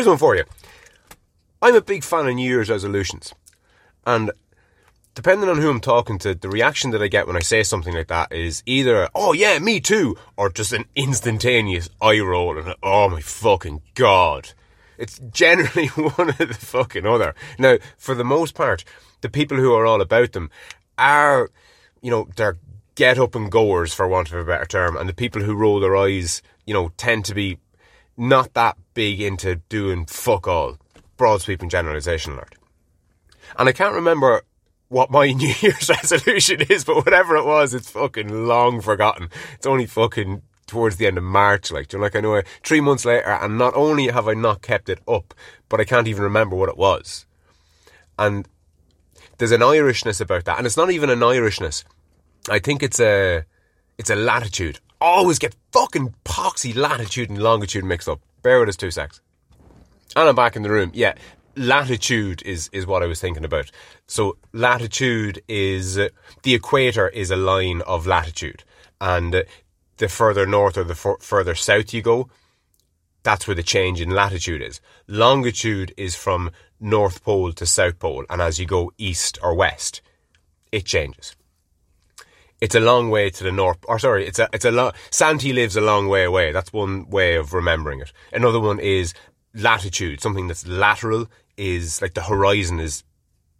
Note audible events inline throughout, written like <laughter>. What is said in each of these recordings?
Here's one for you. I'm a big fan of New Year's resolutions. And depending on who I'm talking to, the reaction that I get when I say something like that is either, oh yeah, me too, or just an instantaneous eye roll and, oh my fucking god. It's generally <laughs> one of the fucking other. Now, for the most part, the people who are all about them are, you know, they're get up and goers, for want of a better term, and the people who roll their eyes, you know, tend to be not that big into doing fuck all. Broad sweeping generalization alert. And I can't remember what my <laughs> New Year's resolution is, but whatever it was, it's fucking long forgotten. It's only fucking towards the end of March, like, you know, like I know three months later, and not only have I not kept it up, but I can't even remember what it was. And there's an Irishness about that, and it's not even an Irishness. I think it's a it's a latitude. Always get fucking poxy latitude and longitude mixed up. Bear with us two secs. And I'm back in the room. Yeah, latitude is is what I was thinking about. So latitude is the equator is a line of latitude, and the further north or the f- further south you go, that's where the change in latitude is. Longitude is from north pole to south pole, and as you go east or west, it changes. It's a long way to the north, or sorry, it's a it's a long. Santee lives a long way away. That's one way of remembering it. Another one is latitude, something that's lateral is like the horizon is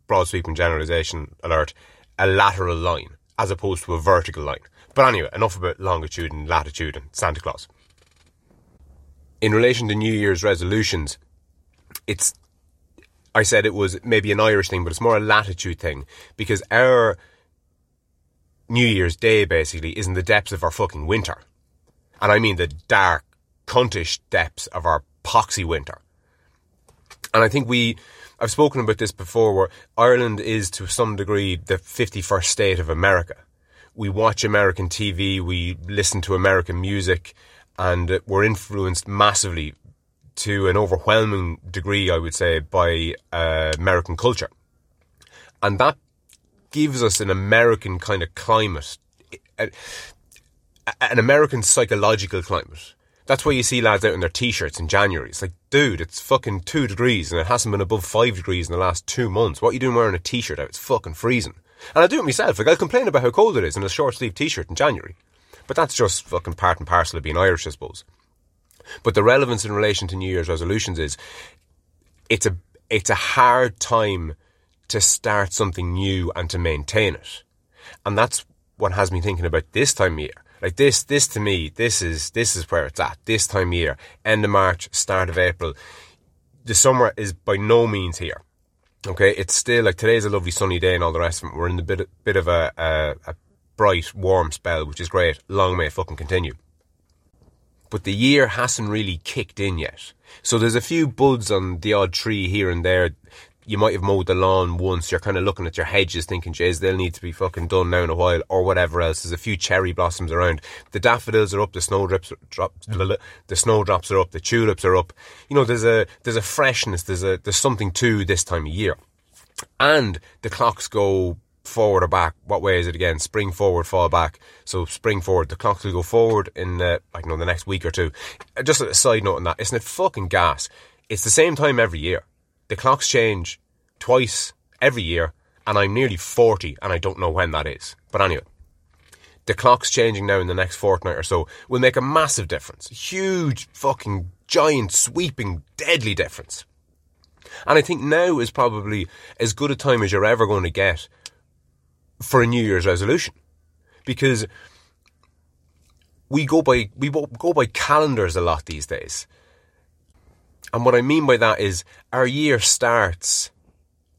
broad sweeping generalization alert, a lateral line as opposed to a vertical line. But anyway, enough about longitude and latitude and Santa Claus. In relation to New Year's resolutions, it's I said it was maybe an Irish thing, but it's more a latitude thing because our New Year's Day basically is in the depths of our fucking winter. And I mean the dark, cuntish depths of our poxy winter. And I think we, I've spoken about this before, where Ireland is to some degree the 51st state of America. We watch American TV, we listen to American music, and we're influenced massively to an overwhelming degree, I would say, by uh, American culture. And that gives us an American kind of climate, an American psychological climate that's why you see lads out in their t-shirts in January. It's like, dude, it's fucking two degrees and it hasn't been above five degrees in the last two months. What are you doing wearing a t-shirt out? It's fucking freezing. And I do it myself. Like, I'll complain about how cold it is in a short sleeve t-shirt in January. But that's just fucking part and parcel of being Irish, I suppose. But the relevance in relation to New Year's resolutions is it's a, it's a hard time to start something new and to maintain it. And that's what has me thinking about this time of year. Like this, this to me, this is this is where it's at. This time of year, end of March, start of April. The summer is by no means here. Okay, it's still like today's a lovely sunny day and all the rest of it. We're in a bit bit of a, a, a bright, warm spell, which is great. Long may it fucking continue. But the year hasn't really kicked in yet. So there's a few buds on the odd tree here and there you might have mowed the lawn once, you're kind of looking at your hedges thinking, jeez, they'll need to be fucking done now in a while, or whatever else. There's a few cherry blossoms around. The daffodils are up, the snowdrops, drop, the snowdrops are up, the tulips are up. You know, there's a, there's a freshness, there's a, there's something to this time of year. And the clocks go forward or back. What way is it again? Spring forward, fall back. So spring forward. The clocks will go forward in I don't know, the next week or two. Uh, just a side note on that, isn't it fucking gas? It's the same time every year. The clocks change twice every year, and I'm nearly 40 and I don't know when that is. But anyway, the clock's changing now in the next fortnight or so will make a massive difference. Huge, fucking, giant, sweeping, deadly difference. And I think now is probably as good a time as you're ever going to get for a New Year's resolution. Because we go by we go by calendars a lot these days. And what I mean by that is our year starts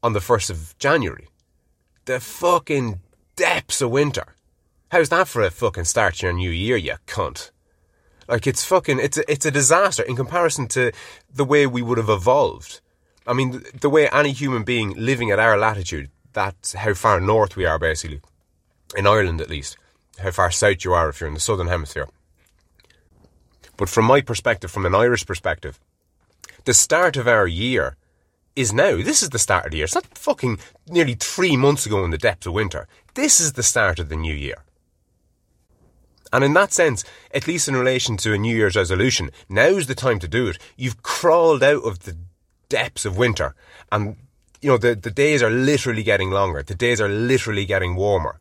on the 1st of January. The fucking depths of winter. How's that for a fucking start to your new year, you cunt? Like it's fucking it's a, it's a disaster in comparison to the way we would have evolved. I mean, the way any human being living at our latitude, that's how far north we are basically. In Ireland at least. How far south you are if you're in the southern hemisphere. But from my perspective, from an Irish perspective, the start of our year is now. This is the start of the year. It's not fucking nearly three months ago in the depths of winter. This is the start of the new year. And in that sense, at least in relation to a New Year's resolution, now's the time to do it. You've crawled out of the depths of winter and you know the, the days are literally getting longer. The days are literally getting warmer.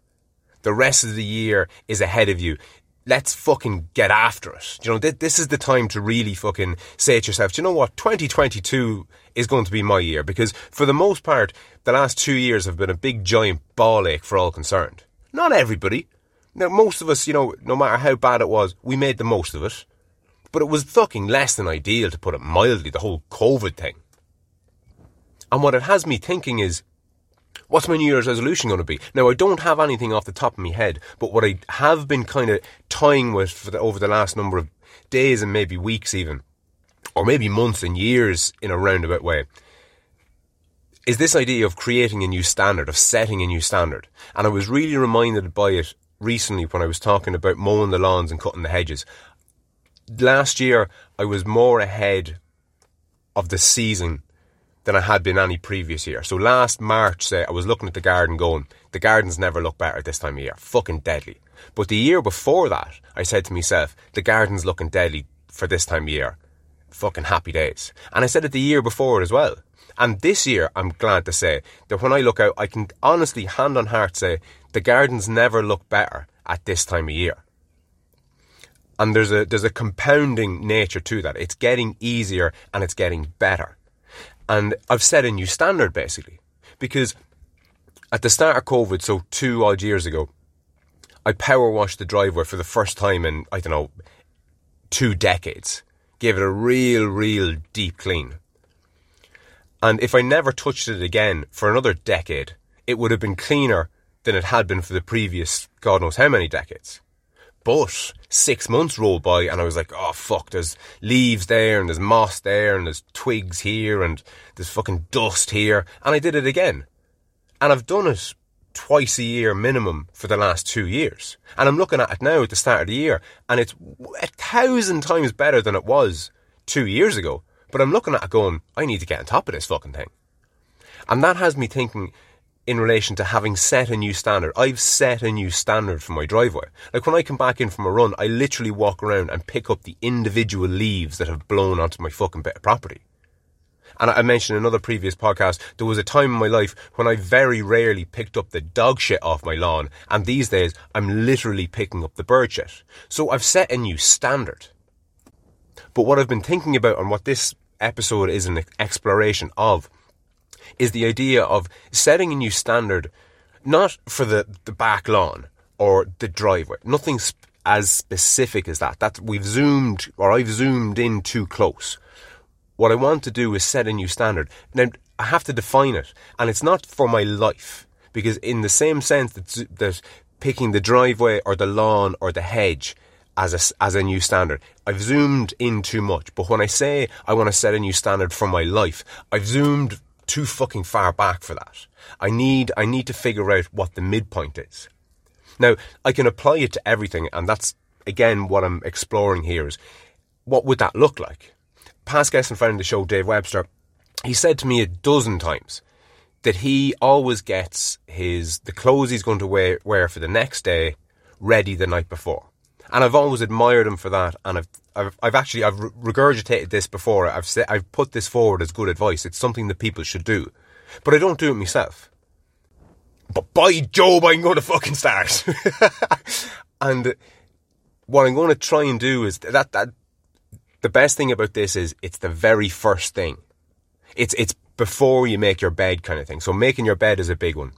The rest of the year is ahead of you. Let's fucking get after it. You know, th- this is the time to really fucking say to yourself, Do you know what? 2022 is going to be my year because for the most part, the last two years have been a big giant ball ache for all concerned. Not everybody. Now, most of us, you know, no matter how bad it was, we made the most of it. But it was fucking less than ideal, to put it mildly, the whole COVID thing. And what it has me thinking is, what's my New Year's resolution going to be? Now, I don't have anything off the top of my head, but what I have been kind of toying with the, over the last number of days and maybe weeks even, or maybe months and years in a roundabout way, is this idea of creating a new standard, of setting a new standard. And I was really reminded by it recently when I was talking about mowing the lawns and cutting the hedges. Last year, I was more ahead of the season than I had been any previous year. So last March, say, I was looking at the garden going, the gardens never look better this time of year. Fucking deadly. But the year before that, I said to myself, the garden's looking deadly for this time of year. Fucking happy days. And I said it the year before as well. And this year, I'm glad to say that when I look out, I can honestly, hand on heart, say the gardens never look better at this time of year. And there's a there's a compounding nature to that. It's getting easier and it's getting better. And I've set a new standard basically. Because at the start of COVID, so two odd years ago, I power washed the driveway for the first time in, I don't know, two decades. Gave it a real, real deep clean. And if I never touched it again for another decade, it would have been cleaner than it had been for the previous God knows how many decades. But six months rolled by and I was like, oh fuck, there's leaves there and there's moss there and there's twigs here and there's fucking dust here. And I did it again. And I've done it twice a year minimum for the last two years. And I'm looking at it now at the start of the year and it's a thousand times better than it was two years ago. But I'm looking at it going, I need to get on top of this fucking thing. And that has me thinking in relation to having set a new standard. I've set a new standard for my driveway. Like when I come back in from a run, I literally walk around and pick up the individual leaves that have blown onto my fucking bit of property. And I mentioned in another previous podcast, there was a time in my life when I very rarely picked up the dog shit off my lawn, and these days I'm literally picking up the bird shit. So I've set a new standard. But what I've been thinking about and what this episode is an exploration of is the idea of setting a new standard, not for the, the back lawn or the driveway. Nothing sp- as specific as that. That we've zoomed or I've zoomed in too close. What I want to do is set a new standard. Now I have to define it, and it's not for my life because in the same sense that, that picking the driveway or the lawn or the hedge as a, as a new standard. I've zoomed in too much, but when I say I want to set a new standard for my life, I've zoomed too fucking far back for that. I need I need to figure out what the midpoint is. Now, I can apply it to everything, and that's again what I'm exploring here is what would that look like? Past guest and friend of the show, Dave Webster, he said to me a dozen times that he always gets his the clothes he's going to wear, wear for the next day ready the night before. And I've always admired him for that, and I've I've, I've actually I've regurgitated this before. I've said I've put this forward as good advice. It's something that people should do, but I don't do it myself. But by Job, I'm going to fucking start. <laughs> and what I'm going to try and do is that that the best thing about this is it's the very first thing. It's it's before you make your bed kind of thing. So making your bed is a big one.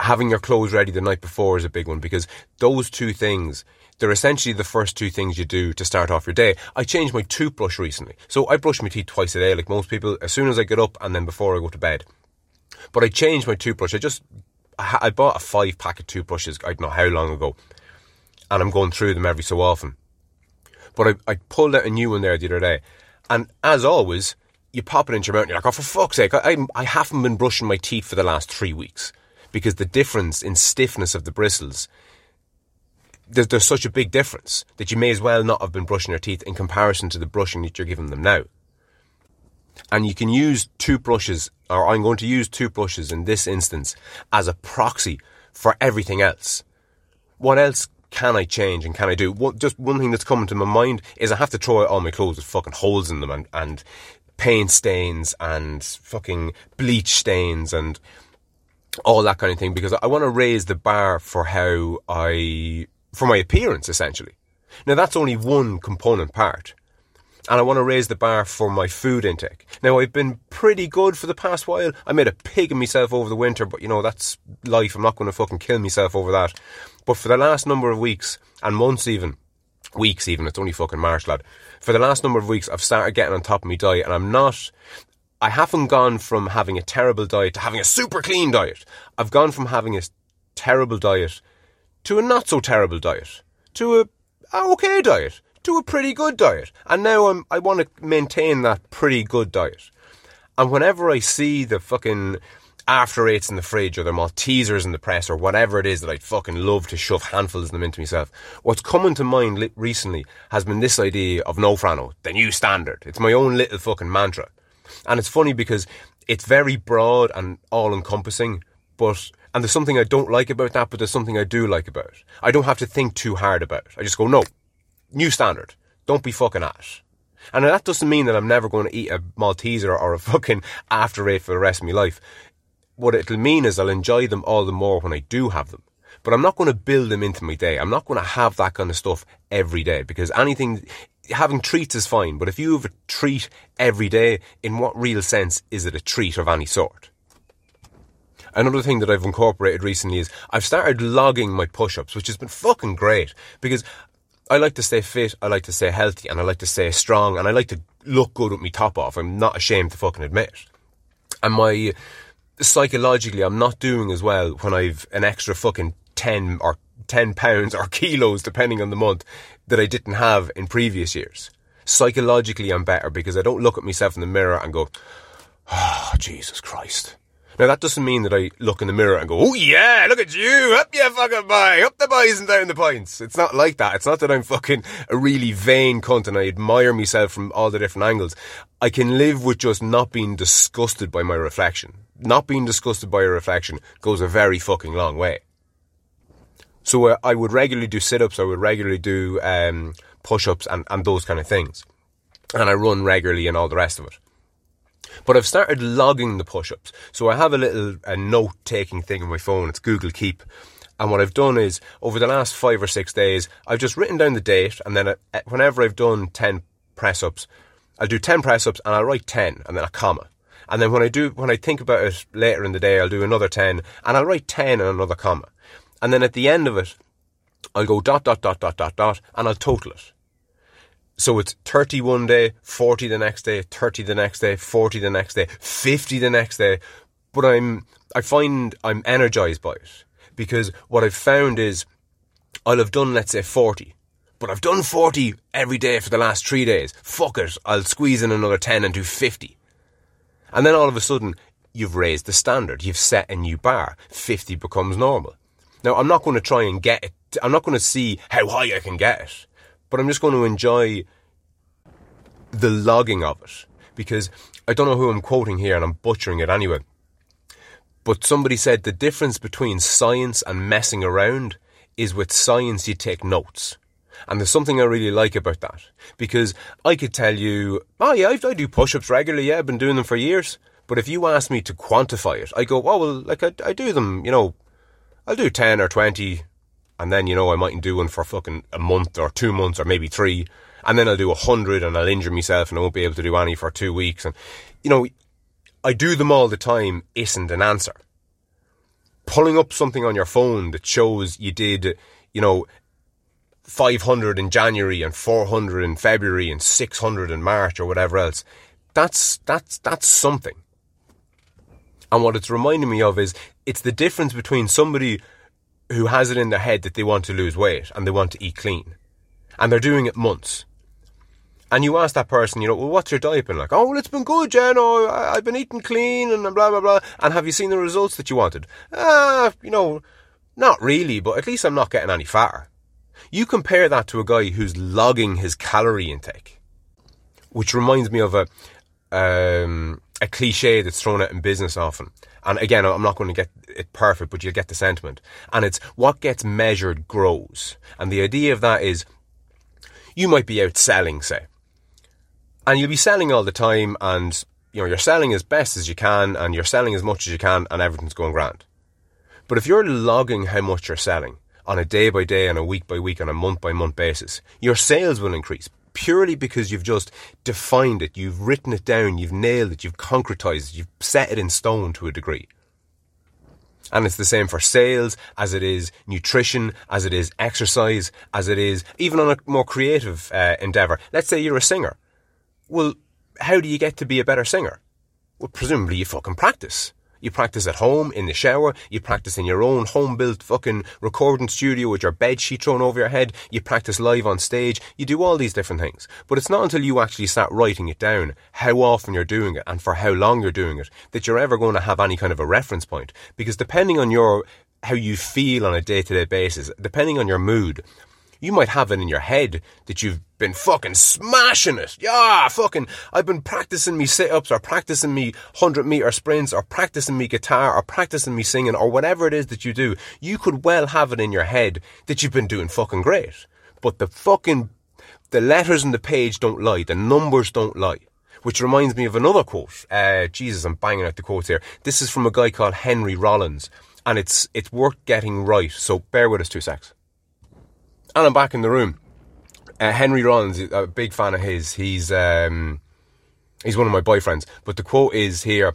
Having your clothes ready the night before is a big one because those two things they're essentially the first two things you do to start off your day. I changed my toothbrush recently. So I brush my teeth twice a day, like most people, as soon as I get up and then before I go to bed. But I changed my toothbrush. I just, I bought a five pack of toothbrushes, I don't know how long ago. And I'm going through them every so often. But I, I pulled out a new one there the other day. And as always, you pop it into your mouth and you're like, oh, for fuck's sake, I, I, I haven't been brushing my teeth for the last three weeks. Because the difference in stiffness of the bristles there's, there's such a big difference that you may as well not have been brushing your teeth in comparison to the brushing that you're giving them now. And you can use toothbrushes, or I'm going to use toothbrushes in this instance as a proxy for everything else. What else can I change and can I do? What, just one thing that's coming to my mind is I have to throw out all my clothes with fucking holes in them and, and paint stains and fucking bleach stains and all that kind of thing because I want to raise the bar for how I, for my appearance essentially. Now that's only one component part. And I want to raise the bar for my food intake. Now I've been pretty good for the past while. I made a pig of myself over the winter, but you know, that's life. I'm not going to fucking kill myself over that. But for the last number of weeks and months even, weeks even, it's only fucking March, lad. For the last number of weeks, I've started getting on top of my diet and I'm not, I haven't gone from having a terrible diet to having a super clean diet. I've gone from having a terrible diet to a not so terrible diet, to a, a okay diet, to a pretty good diet. And now I'm, I want to maintain that pretty good diet. And whenever I see the fucking after eights in the fridge or the Maltesers in the press or whatever it is that I'd fucking love to shove handfuls of them into myself. What's coming to mind recently has been this idea of no frano, the new standard. It's my own little fucking mantra. And it's funny because it's very broad and all encompassing, but and there's something I don't like about that, but there's something I do like about it. I don't have to think too hard about it. I just go, no, new standard. Don't be fucking it. And that doesn't mean that I'm never going to eat a Malteser or a <laughs> fucking after eight for the rest of my life what it'll mean is I'll enjoy them all the more when I do have them. But I'm not going to build them into my day. I'm not going to have that kind of stuff every day because anything, having treats is fine. But if you have a treat every day, in what real sense is it a treat of any sort? Another thing that I've incorporated recently is I've started logging my push-ups, which has been fucking great because I like to stay fit, I like to stay healthy, and I like to stay strong, and I like to look good with my top off. I'm not ashamed to fucking admit. And my psychologically I'm not doing as well when I've an extra fucking 10 or 10 pounds or <laughs> kilos, depending on the month, that I didn't have in previous years. Psychologically, I'm better because I don't look at myself in the mirror and go, oh, Jesus Christ. Now, that doesn't mean that I look in the mirror and go, oh yeah, look at you, up you fucking boy, up the boys and down the points. It's not like that. It's not that I'm fucking a really vain cunt and I admire myself from all the different angles. I can live with just not being disgusted by my reflection not being disgusted by a reflection goes a very fucking long way. So uh, I would regularly do sit-ups, I would regularly do um, push-ups and, and those kind of things. And I run regularly and all the rest of it. But I've started logging the push-ups. So I have a little a note-taking thing on my phone. It's Google Keep. And what I've done is, over the last five or six days, I've just written down the date, and then uh, whenever I've done 10 press ups, I'll do 10 press ups and I'll write 10 and then a comma. And then when I do, when I think about it later in the day, I'll do another 10 and I'll write 10 and another comma. And then at the end of it, I'll go dot, dot, dot, dot, dot, dot, and I'll total it. So it's 30 one day, 40 the next day, 30 the next day, 40 the next day, 50 the next day. But I'm, I find I'm energized by it because what I've found is I'll have done, let's say 40, but I've done 40 every day for the last three days. Fuck it. I'll squeeze in another 10 and do 50. And then all of a sudden, you've raised the standard. You've set a new bar. 50 becomes normal. Now, I'm not going to try and get it. I'm not going to see how high I can get it. But I'm just going to enjoy the logging of it. Because I don't know who I'm quoting here and I'm butchering it anyway. But somebody said the difference between science and messing around is with science you take notes. And there's something I really like about that. Because I could tell you, oh yeah, I, I do push-ups regularly, yeah, I've been doing them for years. But if you ask me to quantify it, I go, oh well, like I, I do them, you know, I'll do 10 or 20, and then, you know, I mightn't do one for fucking a month or two months or maybe three, and then I'll do a hundred and I'll injure myself and I won't be able to do any for two weeks. And, you know, I do them all the time isn't an answer. Pulling up something on your phone that shows you did, you know, 500 in January and 400 in February and 600 in March or whatever else. That's, that's, that's something. And what it's reminding me of is it's the difference between somebody who has it in their head that they want to lose weight and they want to eat clean. And they're doing it months. And you ask that person, you know, well, what's your diet been like? Oh, well, it's been good, Jen. Oh, I've been eating clean and blah, blah, blah. And have you seen the results that you wanted? Ah, uh, you know, not really, but at least I'm not getting any fatter. You compare that to a guy who's logging his calorie intake, which reminds me of a um, a cliche that's thrown out in business often. And again, I'm not going to get it perfect, but you'll get the sentiment. And it's what gets measured grows. And the idea of that is you might be out selling, say, and you'll be selling all the time and you know, you're selling as best as you can and you're selling as much as you can and everything's going grand. But if you're logging how much you're selling on a day by day, on a week by week, on a month by month basis, your sales will increase purely because you've just defined it, you've written it down, you've nailed it, you've concretized it, you've set it in stone to a degree. And it's the same for sales as it is nutrition, as it is exercise, as it is even on a more creative uh, endeavor. Let's say you're a singer. Well, how do you get to be a better singer? Well, presumably you fucking practice. You practice at home, in the shower, you practice in your own home built fucking recording studio with your bed sheet thrown over your head, you practice live on stage, you do all these different things. But it's not until you actually start writing it down, how often you're doing it and for how long you're doing it, that you're ever going to have any kind of a reference point. Because depending on your how you feel on a day to day basis, depending on your mood, you might have it in your head that you've been fucking smashing it. Yeah, fucking, I've been practicing me sit ups or practicing me 100 meter sprints or practicing me guitar or practicing me singing or whatever it is that you do. You could well have it in your head that you've been doing fucking great. But the fucking, the letters in the page don't lie. The numbers don't lie. Which reminds me of another quote. Uh, Jesus, I'm banging out the quotes here. This is from a guy called Henry Rollins. And it's, it's worth getting right. So bear with us two secs. And I'm back in the room. Uh, Henry Rollins, a big fan of his. He's um, he's one of my boyfriends. But the quote is here: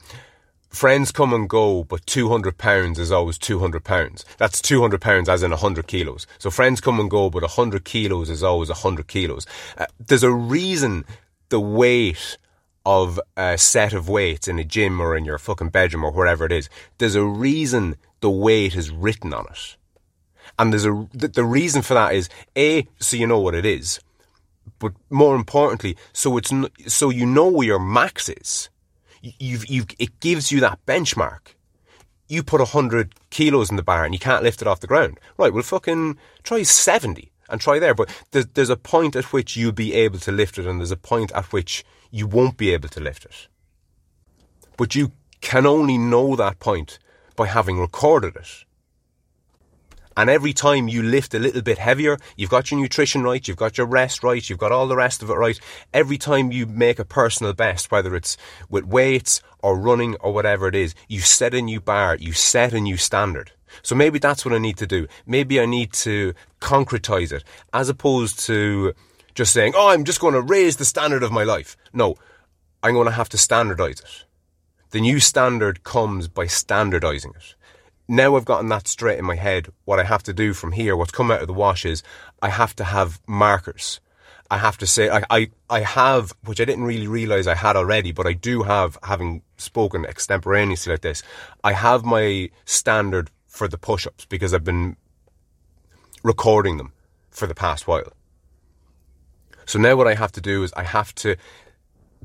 "Friends come and go, but two hundred pounds is always two hundred pounds." That's two hundred pounds, as in hundred kilos. So friends come and go, but hundred kilos is always hundred kilos. Uh, there's a reason the weight of a set of weights in a gym or in your fucking bedroom or wherever it is. There's a reason the weight is written on it. And there's a the, reason for that is a so you know what it is, but more importantly, so it's so you know where your max is. You've you've it gives you that benchmark. You put hundred kilos in the bar and you can't lift it off the ground. Right? Well, fucking try seventy and try there. But there's, there's a point at which you'll be able to lift it, and there's a point at which you won't be able to lift it. But you can only know that point by having recorded it. And every time you lift a little bit heavier, you've got your nutrition right, you've got your rest right, you've got all the rest of it right. Every time you make a personal best, whether it's with weights or running or whatever it is, you set a new bar, you set a new standard. So maybe that's what I need to do. Maybe I need to concretize it as opposed to just saying, oh, I'm just going to raise the standard of my life. No, I'm going to have to standardize it. The new standard comes by standardizing it now I've gotten that straight in my head, what I have to do from here, what's come out of the wash is I have to have markers. I have to say, I, I, I have, which I didn't really realize I had already, but I do have, having spoken extemporaneously like this, I have my standard for the push ups because I've been recording them for the past while. So now what I have to do is I have to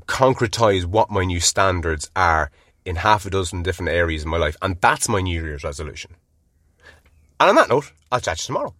concretize what my new standards are in half a dozen different areas in my life. And that's my New Year's resolution. And on that note, I'll chat to you tomorrow.